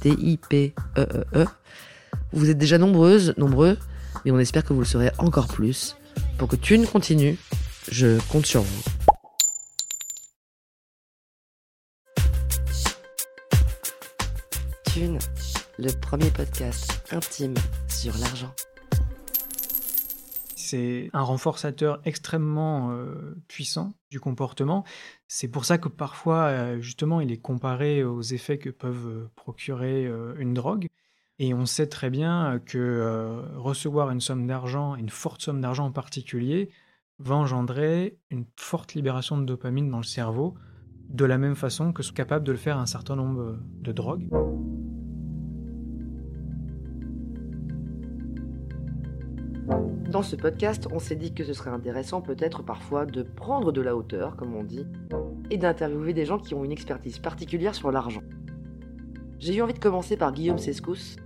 T-I-P-E-E-E. Vous êtes déjà nombreuses, nombreux, mais on espère que vous le serez encore plus. Pour que Thune continue, je compte sur vous. Thune, le premier podcast intime sur l'argent. C'est un renforçateur extrêmement euh, puissant du comportement. C'est pour ça que parfois, euh, justement, il est comparé aux effets que peuvent euh, procurer une drogue. Et on sait très bien que recevoir une somme d'argent, une forte somme d'argent en particulier, va engendrer une forte libération de dopamine dans le cerveau, de la même façon que sont capables de le faire un certain nombre de drogues. Dans ce podcast, on s'est dit que ce serait intéressant peut-être parfois de prendre de la hauteur, comme on dit, et d'interviewer des gens qui ont une expertise particulière sur l'argent. J'ai eu envie de commencer par Guillaume Sescous,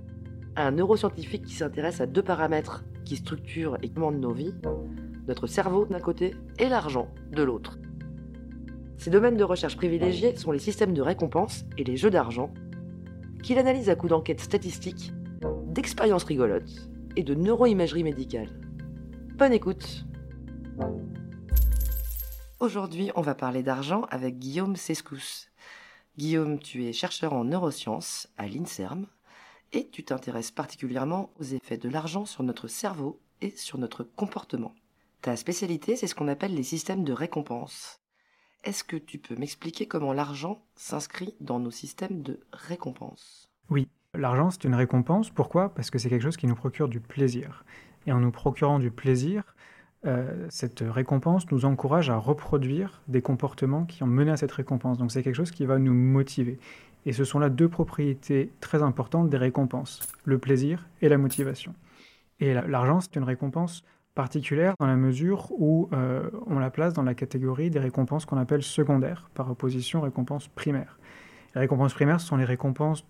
un neuroscientifique qui s'intéresse à deux paramètres qui structurent et commandent nos vies, notre cerveau d'un côté et l'argent de l'autre. Ses domaines de recherche privilégiés sont les systèmes de récompense et les jeux d'argent, qu'il analyse à coups d'enquêtes statistiques, d'expériences rigolotes et de neuroimagerie médicale. Bonne écoute Aujourd'hui, on va parler d'argent avec Guillaume Sescous. Guillaume, tu es chercheur en neurosciences à l'INSERM et tu t'intéresses particulièrement aux effets de l'argent sur notre cerveau et sur notre comportement. Ta spécialité, c'est ce qu'on appelle les systèmes de récompense. Est-ce que tu peux m'expliquer comment l'argent s'inscrit dans nos systèmes de récompense? Oui, l'argent c'est une récompense. Pourquoi? Parce que c'est quelque chose qui nous procure du plaisir. Et en nous procurant du plaisir, euh, cette récompense nous encourage à reproduire des comportements qui ont mené à cette récompense. Donc c'est quelque chose qui va nous motiver. Et ce sont là deux propriétés très importantes des récompenses, le plaisir et la motivation. Et l'argent, c'est une récompense particulière dans la mesure où euh, on la place dans la catégorie des récompenses qu'on appelle secondaires, par opposition aux récompenses primaires. Les récompenses primaires ce sont les récompenses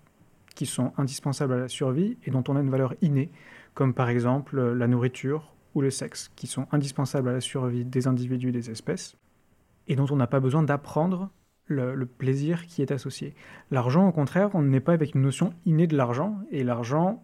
qui sont indispensables à la survie et dont on a une valeur innée, comme par exemple la nourriture ou le sexe, qui sont indispensables à la survie des individus et des espèces, et dont on n'a pas besoin d'apprendre le, plaisir qui est associé. L'argent, au contraire, on n'est pas avec une notion innée de l'argent, et l'argent,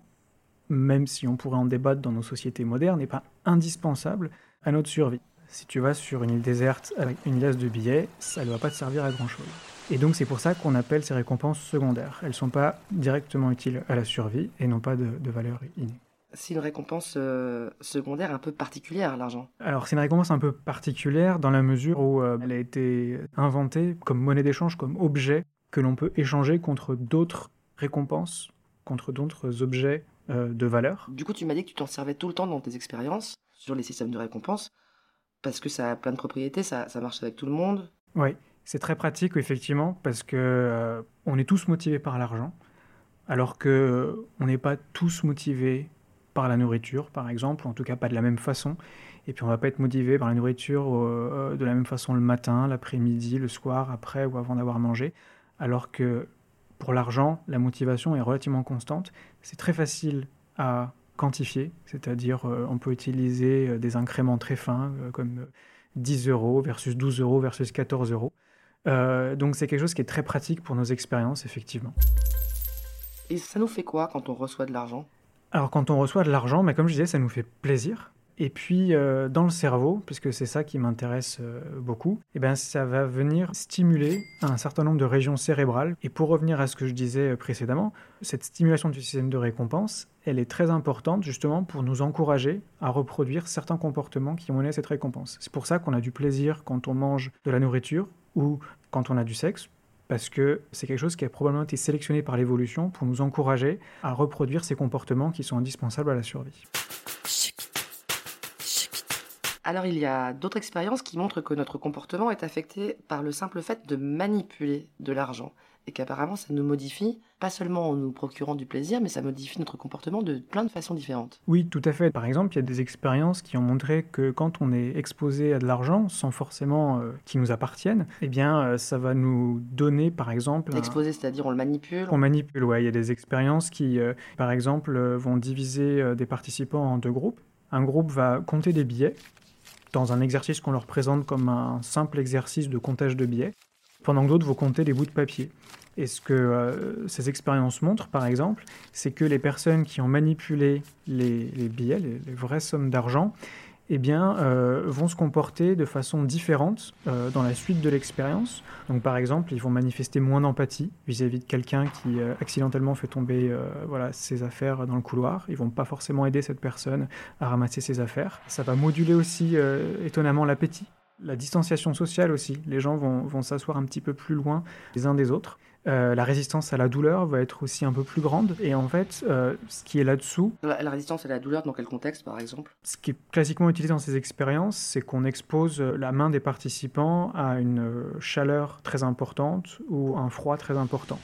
même si on pourrait en débattre dans nos sociétés modernes, n'est pas indispensable à notre survie. Si tu vas sur une île déserte avec une liasse de billets, ça ne va pas te servir à grand-chose. Et donc c'est pour ça qu'on appelle ces récompenses secondaires. Elles ne sont pas directement utiles à la survie et n'ont pas de valeur innée. C'est une récompense euh, secondaire un peu particulière, l'argent. Alors c'est une récompense un peu particulière dans la mesure où euh, elle a été inventée comme monnaie d'échange, comme objet que l'on peut échanger contre d'autres récompenses, contre d'autres objets euh, de valeur. Du coup tu m'as dit que tu t'en servais tout le temps dans tes expériences sur les systèmes de récompense, parce que ça a plein de propriétés, ça, ça marche avec tout le monde. Oui, c'est très pratique effectivement, parce que on est tous motivés par l'argent, alors que on n'est pas tous motivés par la nourriture, par exemple, en tout cas pas de la même façon. Et puis on va pas être motivé par la nourriture euh, de la même façon le matin, l'après-midi, le soir, après ou avant d'avoir mangé. Alors que pour l'argent, la motivation est relativement constante. C'est très facile à quantifier, c'est-à-dire euh, on peut utiliser euh, des incréments très fins comme 10 euros versus 12 euros versus 14 euros. donc c'est quelque chose qui est très pratique pour nos expériences, effectivement. Et ça nous fait quoi quand on reçoit de l'argent? Alors quand on reçoit de l'argent, mais comme je disais, ça nous fait plaisir. Et puis euh, dans le cerveau, puisque c'est ça qui m'intéresse euh, beaucoup, eh ben, ça va venir stimuler un certain nombre de régions cérébrales. Et pour revenir à ce que je disais précédemment, cette stimulation du système de récompense, elle est très importante justement pour nous encourager à reproduire certains comportements qui ont à cette récompense. C'est pour ça qu'on a du plaisir quand on mange de la nourriture ou quand on a du sexe, parce que c'est quelque chose qui a probablement été sélectionné par l'évolution pour nous encourager à reproduire ces comportements qui sont indispensables à la survie. Alors il y a d'autres expériences qui montrent que notre comportement est affecté par le simple fait de manipuler de l'argent et qu'apparemment ça nous modifie, pas seulement en nous procurant du plaisir, mais ça modifie notre comportement de plein de façons différentes. Oui, tout à fait. Par exemple, il y a des expériences qui ont montré que quand on est exposé à de l'argent, sans forcément euh, qu'il nous appartienne, eh bien, euh, ça va nous donner, par exemple... Exposé, c'est-à-dire on le manipule On manipule, oui. Il y a des expériences qui, euh, par exemple, vont diviser des participants en deux groupes. Un groupe va compter des billets dans un exercice qu'on leur présente comme un simple exercice de comptage de billets pendant que d'autres vont compter des bouts de papier. Et ce que euh, ces expériences montrent, par exemple, c'est que les personnes qui ont manipulé les, billets, les, vraies sommes d'argent, eh bien, euh, vont se comporter de façon différente euh, dans la suite de l'expérience. Donc, par exemple, ils vont manifester moins d'empathie vis-à-vis de quelqu'un qui accidentellement fait tomber voilà, ses affaires dans le couloir. Ils vont pas forcément aider cette personne à ramasser ses affaires. Ça va moduler aussi étonnamment l'appétit la distanciation sociale aussi. Les gens vont, s'asseoir un petit peu plus loin les uns des autres. Euh, la résistance à la douleur va être aussi un peu plus grande. Et en fait, euh, ce qui est là-dessous... La, résistance à la douleur, dans quel contexte, par exemple? Ce qui est classiquement utilisé dans ces expériences, c'est qu'on expose la main des participants à une chaleur très importante ou un froid très important.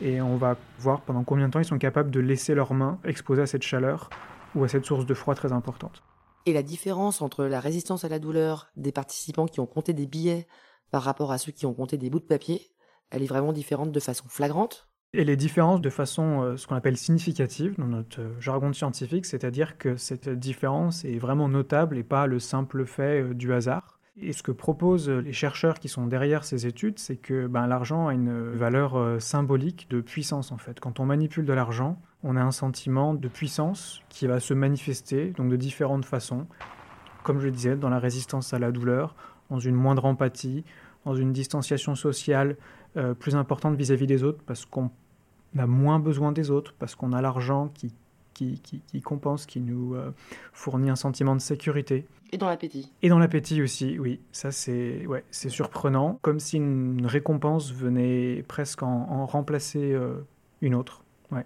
Et on va voir pendant combien de temps ils sont capables de laisser leurs mains exposées à cette chaleur ou à cette source de froid très importante. Et la différence entre la résistance à la douleur des participants qui ont compté des billets par rapport à ceux qui ont compté des bouts de papier, elle est vraiment différente de façon flagrante Elle est différente de façon euh, ce qu'on appelle significative dans notre euh, jargon scientifique, c'est-à-dire que cette différence est vraiment notable et pas le simple fait euh, du hasard. Et ce que proposent les chercheurs qui sont derrière ces études, c'est que ben, l'argent a une valeur symbolique de puissance en fait. Quand on manipule de l'argent, on a un sentiment de puissance qui va se manifester donc de différentes façons. Comme je le disais, dans la résistance à la douleur, dans une moindre empathie, dans une distanciation sociale euh, plus importante vis-à-vis -vis des autres parce qu'on a moins besoin des autres, parce qu'on a l'argent qui qui, compense, qui nous euh, fournit un sentiment de sécurité. Et dans l'appétit. Et dans l'appétit aussi, oui. Ça, c'est ouais, c'est surprenant. Comme si une récompense venait presque en, remplacer euh, une autre. Ouais.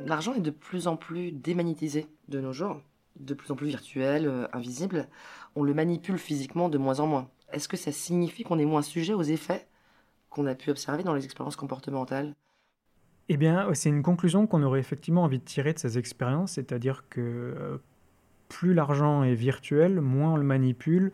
L'argent est de plus en plus démagnétisé de nos jours, de plus en plus virtuel, euh, invisible. On le manipule physiquement de moins en moins. Est-ce que ça signifie qu'on est moins sujet aux effets qu'on a pu observer dans les expériences comportementales? Eh bien, c'est une conclusion qu'on aurait effectivement envie de tirer de ces expériences, c'est-à-dire que euh, plus l'argent est virtuel, moins on le manipule,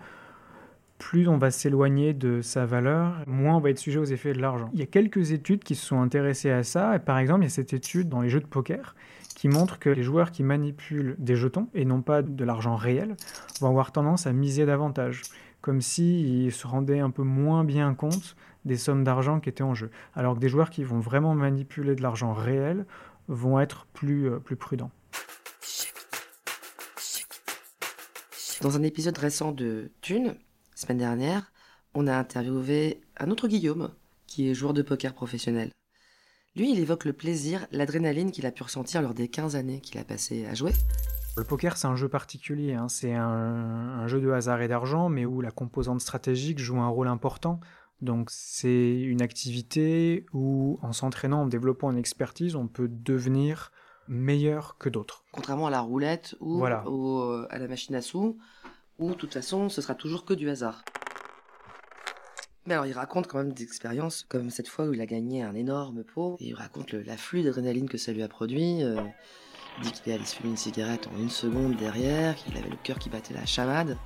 plus on va s'éloigner de sa valeur, moins on va être sujet aux effets de l'argent. Il y a quelques études qui se sont intéressées à ça, par exemple, il y a cette étude dans les jeux de poker qui montre que les joueurs qui manipulent des jetons, et non pas de l'argent réel, vont avoir tendance à miser davantage, comme s'ils se rendaient un peu moins bien compte des sommes d'argent qui étaient en jeu. Alors que des joueurs qui vont vraiment manipuler de l'argent réel vont être plus, euh, plus prudents. Dans un épisode récent de Thune, semaine dernière, on a interviewé un autre Guillaume, qui est joueur de poker professionnel. Lui, il évoque le plaisir, l'adrénaline qu'il a pu ressentir lors des 15 années qu'il a passé à jouer. Le poker, c'est un jeu particulier. Hein. C'est un, un, jeu de hasard et d'argent, mais où la composante stratégique joue un rôle important. Donc c'est une activité où en s'entraînant, en développant une expertise, on peut devenir meilleur que d'autres. Contrairement à la roulette ou euh, à la machine à sous, où de toute façon ce sera toujours que du hasard. Mais alors il raconte quand même des expériences comme cette fois où il a gagné un énorme pot, et il raconte l'afflux d'adrénaline que ça lui a produit. Euh, il dit qu'il allait se fumer une cigarette en une seconde derrière, qu'il avait le cœur qui battait la chamade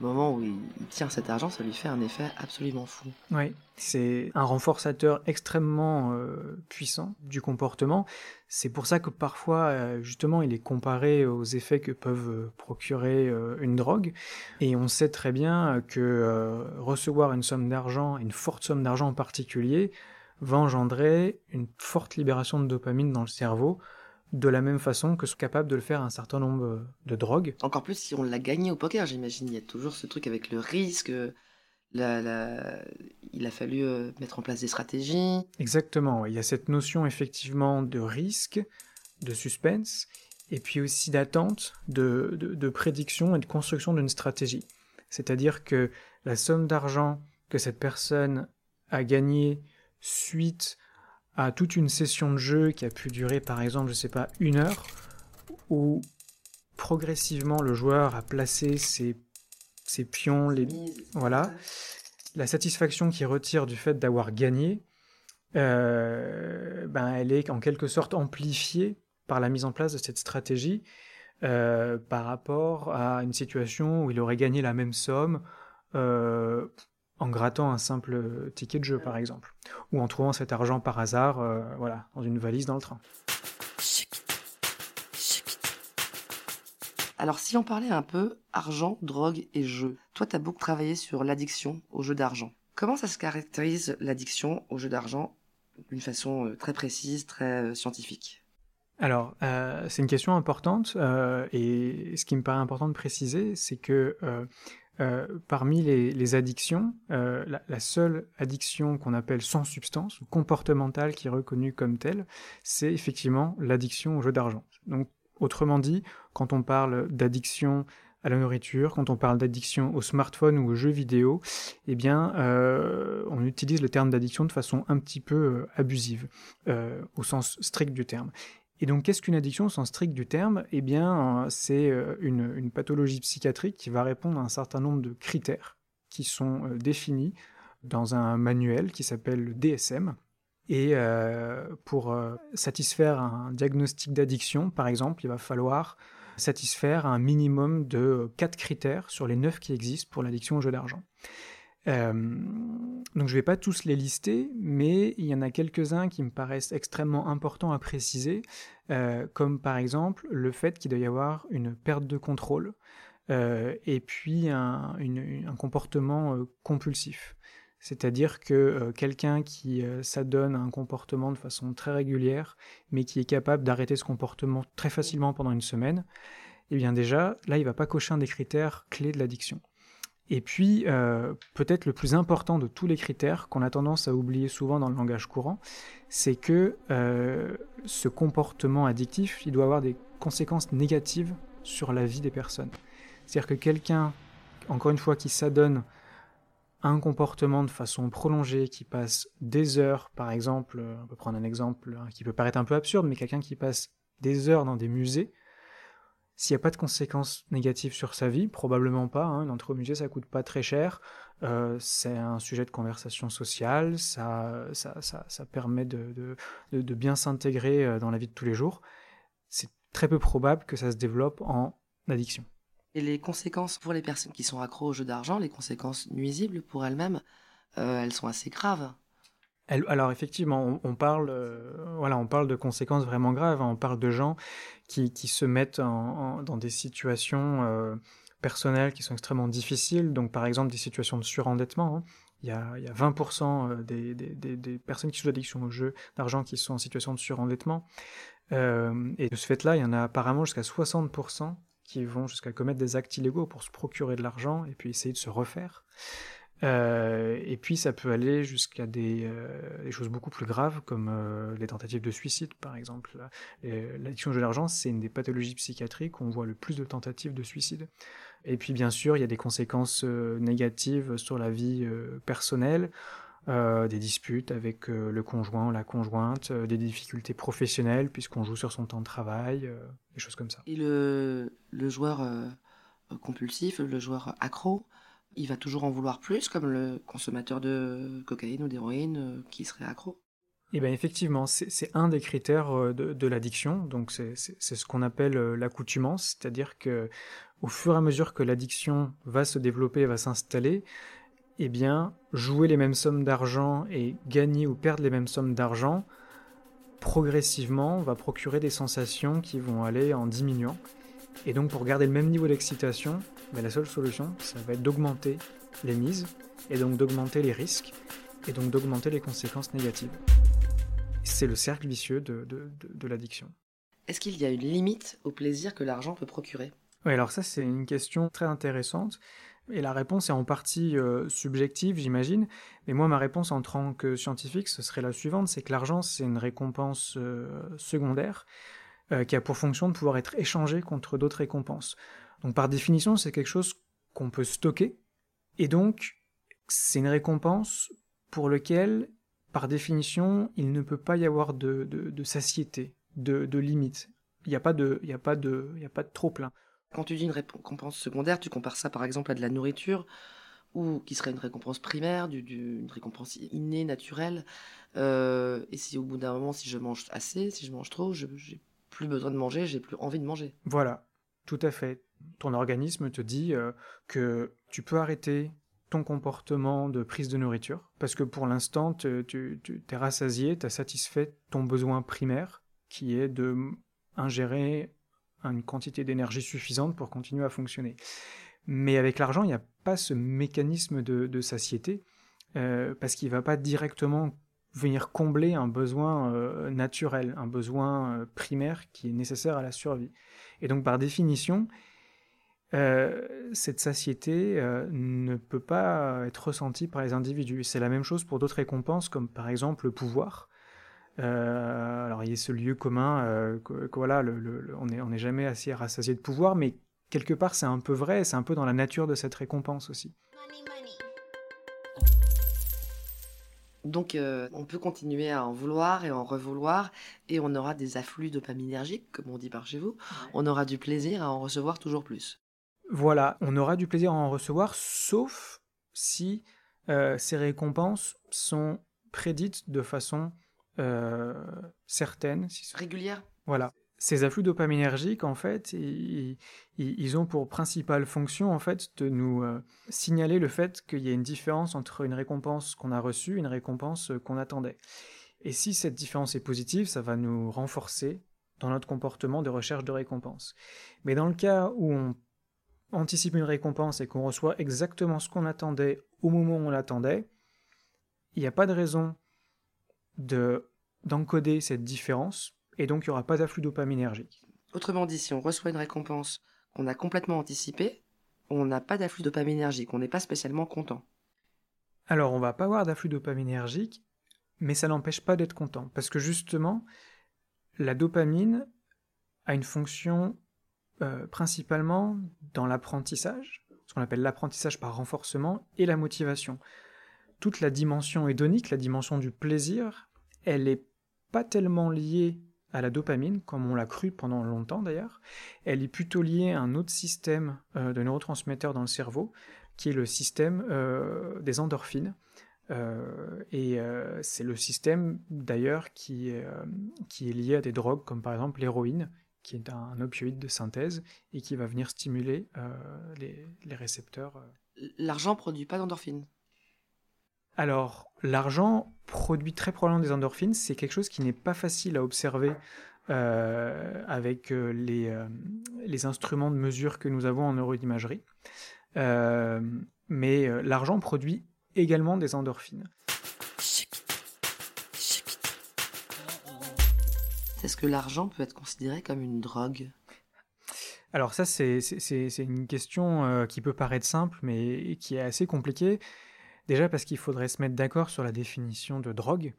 au moment où il, tient cet argent, ça lui fait un effet absolument fou. Oui, c'est un renforçateur extrêmement euh, puissant du comportement. C'est pour ça que parfois, euh, justement, il est comparé aux effets que peuvent euh, procurer une drogue. Et on sait très bien que recevoir une somme d'argent, une forte somme d'argent en particulier, va engendrer une forte libération de dopamine dans le cerveau, de la même façon que sont capables de le faire un certain nombre de drogues. Encore plus si on l'a gagné au poker, j'imagine. Il y a toujours ce truc avec le risque. La, il a fallu euh, mettre en place des stratégies. Exactement, il y a cette notion effectivement de risque, de suspense, et puis aussi d'attente, de, de, prédiction et de construction d'une stratégie. C'est-à-dire que la somme d'argent que cette personne a gagnée suite à toute une session de jeu qui a pu durer par exemple, je sais pas, une heure, où progressivement le joueur a placé ses, ses pions, les... voilà, la satisfaction qu'il retire du fait d'avoir gagné, euh, ben elle est en quelque sorte amplifiée par la mise en place de cette stratégie euh, par rapport à une situation où il aurait gagné la même somme euh, en grattant un simple ticket de jeu, par exemple, ou en trouvant cet argent par hasard, euh, voilà, dans une valise dans le train. Alors si on parlait un peu argent, drogue et jeu, toi tu as beaucoup travaillé sur l'addiction au jeu d'argent. Comment ça se caractérise l'addiction au jeu d'argent d'une façon euh, très précise, très euh, scientifique? Alors, c'est une question importante et ce qui me paraît important de préciser, c'est que euh, parmi les, addictions, euh, la, seule addiction qu'on appelle sans substance ou comportementale qui est reconnue comme telle, c'est effectivement l'addiction au jeu d'argent. Donc, autrement dit, quand on parle d'addiction à la nourriture, quand on parle d'addiction au smartphone ou aux jeux vidéo, eh bien, euh, on utilise le terme d'addiction de façon un petit peu abusive, au sens strict du terme. Et donc, qu'est-ce qu'une addiction au sens strict du terme? Eh bien, euh, c'est euh, une, pathologie psychiatrique qui va répondre à un certain nombre de critères qui sont euh, définis dans un manuel qui s'appelle le DSM. Et pour satisfaire un diagnostic d'addiction, par exemple, il va falloir satisfaire un minimum de quatre critères sur les neuf qui existent pour l'addiction au jeu d'argent. Euh, donc je ne vais pas tous les lister, mais il y en a quelques-uns qui me paraissent extrêmement importants à préciser, euh, comme par exemple le fait qu'il doit y avoir une perte de contrôle euh, et puis un, comportement compulsif. C'est-à-dire que quelqu'un qui s'adonne à un comportement de façon très régulière, mais qui est capable d'arrêter ce comportement très facilement pendant une semaine, eh bien déjà, là, il ne va pas cocher un des critères clés de l'addiction. Et puis, euh, peut-être le plus important de tous les critères qu'on a tendance à oublier souvent dans le langage courant, c'est que euh, ce comportement addictif, il doit avoir des conséquences négatives sur la vie des personnes. C'est-à-dire que quelqu'un, encore une fois, qui s'adonne à un comportement de façon prolongée, qui passe des heures, par exemple, on peut prendre un exemple hein, qui peut paraître un peu absurde, mais quelqu'un qui passe des heures dans des musées, s'il n'y a pas de conséquences négatives sur sa vie, probablement pas. Hein, une au musée, ça coûte pas très cher. Euh, c'est un sujet de conversation sociale. Ça, ça, ça, permet de, bien s'intégrer euh, dans la vie de tous les jours. C'est très peu probable que ça se développe en addiction. Et les conséquences pour les personnes qui sont accros aux jeux d'argent, les conséquences nuisibles pour elles-mêmes, euh, elles sont assez graves alors effectivement, on, parle, euh, voilà, on parle de conséquences vraiment graves. Hein. On parle de gens qui, se mettent dans des situations euh, personnelles qui sont extrêmement difficiles. Donc par exemple des situations de surendettement. Hein. Il, y a, 20% euh, des, personnes qui sont addiction au jeu d'argent qui sont en situation de surendettement. et de ce fait-là, il y en a apparemment jusqu'à 60% qui vont jusqu'à commettre des actes illégaux pour se procurer de l'argent et puis essayer de se refaire. Euh, et puis ça peut aller jusqu'à des, euh, choses beaucoup plus graves comme euh, les tentatives de suicide par exemple. L'addiction au jeu d'argent c'est une des pathologies psychiatriques où on voit le plus de tentatives de suicide. Et puis bien sûr il y a des conséquences négatives sur la vie personnelle. des disputes avec le conjoint ou la conjointe, des difficultés professionnelles puisqu'on joue sur son temps de travail, des choses comme ça. Et le joueur compulsif, le joueur accro, il va toujours en vouloir plus, comme le consommateur de cocaïne ou d'héroïne euh, qui serait accro. Eh bien effectivement, c'est un des critères euh, de, l'addiction, donc c'est ce qu'on appelle euh, l'accoutumance, c'est-à-dire que au fur et à mesure que l'addiction va se développer, va s'installer, eh bien jouer les mêmes sommes d'argent et gagner ou perdre les mêmes sommes d'argent, progressivement va procurer des sensations qui vont aller en diminuant. Et donc pour garder le même niveau d'excitation, la seule solution, ça va être d'augmenter les mises, et donc d'augmenter les risques, et donc d'augmenter les conséquences négatives. C'est le cercle vicieux de, l'addiction. Est-ce qu'il y a une limite au plaisir que l'argent peut procurer? Oui, alors ça c'est une question très intéressante. Et la réponse est en partie euh, subjective, j'imagine. Mais moi, ma réponse en tant que scientifique, ce serait la suivante, c'est que l'argent, c'est une récompense euh, secondaire euh, qui a pour fonction de pouvoir être échangée contre d'autres récompenses. Donc par définition, c'est quelque chose qu'on peut stocker. Et donc, c'est une récompense pour lequel, par définition, il ne peut pas y avoir de, satiété, de, limite. Il n'y a pas de, a a pas de trop plein. Quand tu dis une récompense secondaire, tu compares ça par exemple à de la nourriture, ou qui serait une récompense primaire, une récompense innée, naturelle. Euh, et si au bout d'un moment, si je mange assez, si je mange trop, je plus besoin de manger, j'ai plus envie de manger. Voilà, tout à fait. Ton organisme te dit euh, que tu peux arrêter ton comportement de prise de nourriture, parce que pour l'instant, tu, tu, tu es rassasié, tu as satisfait ton besoin primaire, qui est de ingérer une quantité d'énergie suffisante pour continuer à fonctionner. Mais avec l'argent, il n'y a pas ce mécanisme de, satiété, euh, parce qu'il ne va pas directement venir combler un besoin euh, naturel, un besoin euh, primaire qui est nécessaire à la survie. Et donc par définition, cette satiété ne peut pas être ressentie par les individus. C'est la même chose pour d'autres récompenses, comme par exemple le pouvoir. Euh, alors il y a ce lieu commun, euh, que, voilà, on n'est jamais assez rassasié de pouvoir, mais quelque part c'est un peu vrai, c'est un peu dans la nature de cette récompense aussi. Donc euh, on peut continuer à en vouloir et en revouloir et on aura des afflux dopaminergiques, comme on dit par chez vous. On aura du plaisir à en recevoir toujours plus. Voilà, on aura du plaisir à en recevoir, sauf si ces récompenses sont prédites de façon euh, certaines. Régulières Voilà. Ces afflux dopaminergiques, en fait, ils, ont pour principale fonction, en fait, de nous euh, signaler le fait qu'il y a une différence entre une récompense qu'on a reçue et une récompense qu'on attendait. Et si cette différence est positive, ça va nous renforcer dans notre comportement de recherche de récompense. Mais dans le cas où on anticipe une récompense et qu'on reçoit exactement ce qu'on attendait au moment où on l'attendait, il n'y a pas de raison de d'encoder cette différence, et donc il n'y aura pas d'afflux dopaminergique. Autrement dit, si on reçoit une récompense qu'on a complètement anticipée, on n'a pas d'afflux dopaminergique, on n'est pas spécialement content. Alors on va pas avoir d'afflux dopaminergique, mais ça n'empêche pas d'être content, parce que justement, la dopamine a une fonction euh, principalement dans l'apprentissage, ce qu'on appelle l'apprentissage par renforcement, et la motivation. Toute la dimension hédonique, la dimension du plaisir, elle n'est pas tellement liée à la dopamine, comme on l'a cru pendant longtemps d'ailleurs. Elle est plutôt liée à un autre système euh, de neurotransmetteurs dans le cerveau, qui est le système euh, des endorphines. Euh, et c'est le système d'ailleurs qui, qui est lié à des drogues comme par exemple l'héroïne, qui est un opioïde de synthèse et qui va venir stimuler les, les, récepteurs. L'argent produit pas d'endorphines alors, l'argent produit très probablement des endorphines. C'est quelque chose qui n'est pas facile à observer euh, avec euh, euh, les, instruments de mesure que nous avons en neuroimagerie. mais l'argent produit également des endorphines. Est-ce que l'argent peut être considéré comme une drogue? Alors ça, c'est une question qui peut paraître simple, mais qui est assez compliquée. Déjà parce qu'il faudrait se mettre d'accord sur la définition de drogue.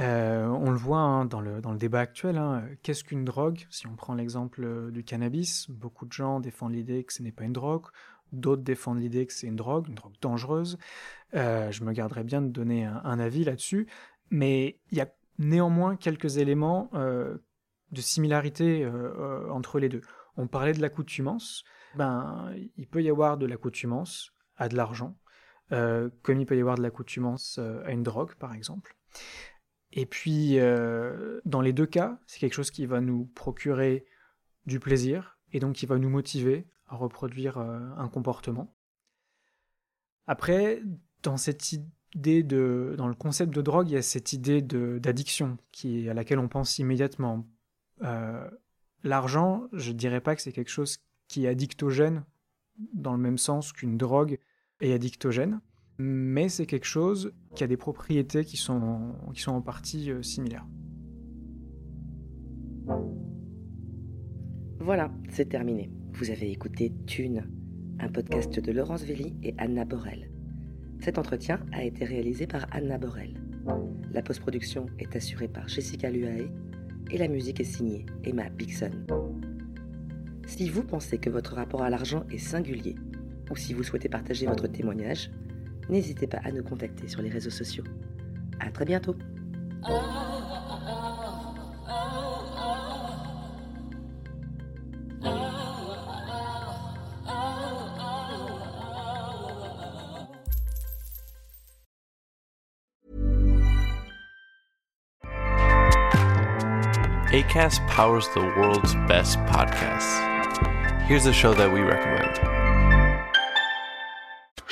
Euh, on le voit hein, dans, le, débat actuel. Hein. Qu'est-ce qu'une drogue? Si on prend l'exemple euh, du cannabis, beaucoup de gens défendent l'idée que ce n'est pas une drogue. D'autres défendent l'idée que c'est une drogue, une drogue dangereuse. Euh, je me garderais bien de donner un, avis là-dessus. Mais il y a néanmoins quelques éléments de similarité entre les deux. On parlait de l'accoutumance. Ben, il peut y avoir de l'accoutumance à de l'argent. Euh, comme il peut y avoir de l'accoutumance euh, à une drogue, par exemple. Et puis, euh, dans les deux cas, c'est quelque chose qui va nous procurer du plaisir et donc qui va nous motiver à reproduire un comportement. Après, dans cette idée de, dans le concept de drogue, il y a cette idée d'addiction qui à laquelle on pense immédiatement. L'argent, je dirais pas que c'est quelque chose qui est addictogène dans le même sens qu'une drogue et addictogène, mais c'est quelque chose qui a des propriétés qui sont, qui sont en partie euh, similaires. Voilà, c'est terminé. Vous avez écouté Thune, un podcast de Laurence Velli et Anna Borel. Cet entretien a été réalisé par Anna Borel. La post-production est assurée par Jessica Luae et la musique est signée Emma Bixon. Si vous pensez que votre rapport à l'argent est singulier, ou si vous souhaitez partager votre témoignage, n'hésitez pas à nous contacter sur les réseaux sociaux. À très bientôt. ACAST powers the world's best podcasts. Here's a show that we recommend.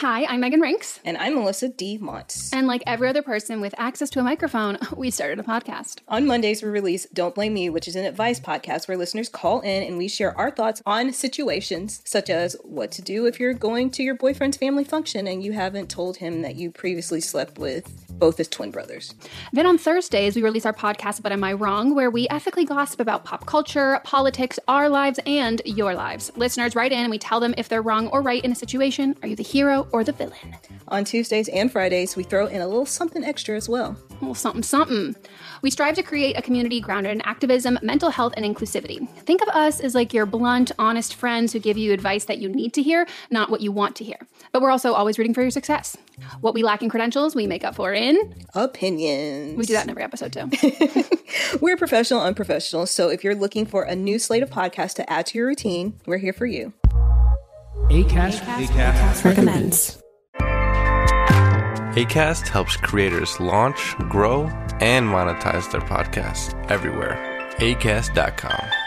Hi, I'm Megan Rinks. And I'm Melissa D. Montz. And like every other person with access to a microphone, we started a podcast. On Mondays, we release Don't Blame Me, which is an advice podcast where listeners call in and we share our thoughts on situations such as what to do if you're going to your boyfriend's family function and you haven't told him that you previously slept with both as twin brothers. Then on Thursdays, we release our podcast, But Am I Wrong? where we ethically gossip about pop culture, politics, our lives, and your lives. Listeners write in and we tell them if they're wrong or right in a situation. Are you the hero or the villain? On Tuesdays and Fridays, we throw in a little something extra as well. Well, something, something. We strive to create a community grounded in activism, mental health, and inclusivity. Think of us as like your blunt, honest friends who give you advice that you need to hear, not what you want to hear. But we're also always rooting for your success. What we lack in credentials, we make up for in opinions. We do that in every episode too. we're professional, unprofessional. So if you're looking for a new slate of podcasts to add to your routine, we're here for you. ACAST, ACAST, ACAST recommends. ACAST helps creators launch, grow, and monetize their podcasts everywhere. ACAST.com.